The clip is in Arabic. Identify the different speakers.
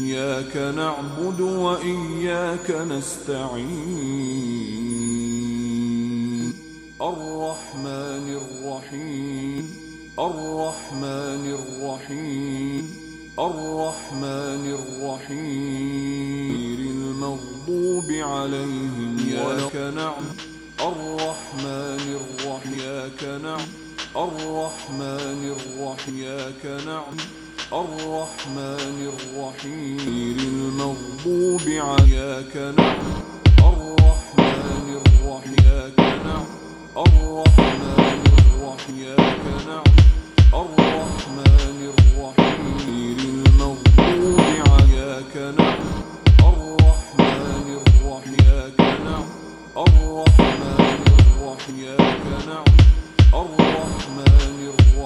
Speaker 1: إياك نعبد وإياك نستعين. الرحمن الرحيم. الرحمن الرحيم. الرحمن الرحيم. المغضوب عليهم. إياك نعبد. الرحمن الرحيم. إياك نعبد. الرحمن الرحيم. إياك نعبد. الرحمن الرحيم المغضوب عليك الرحمن الرحيم الرحمن الرحيم الرحمن الرحيم المغضوب عليك الرحمن الرحيم الرحمن الرحيم الرحمن الرحيم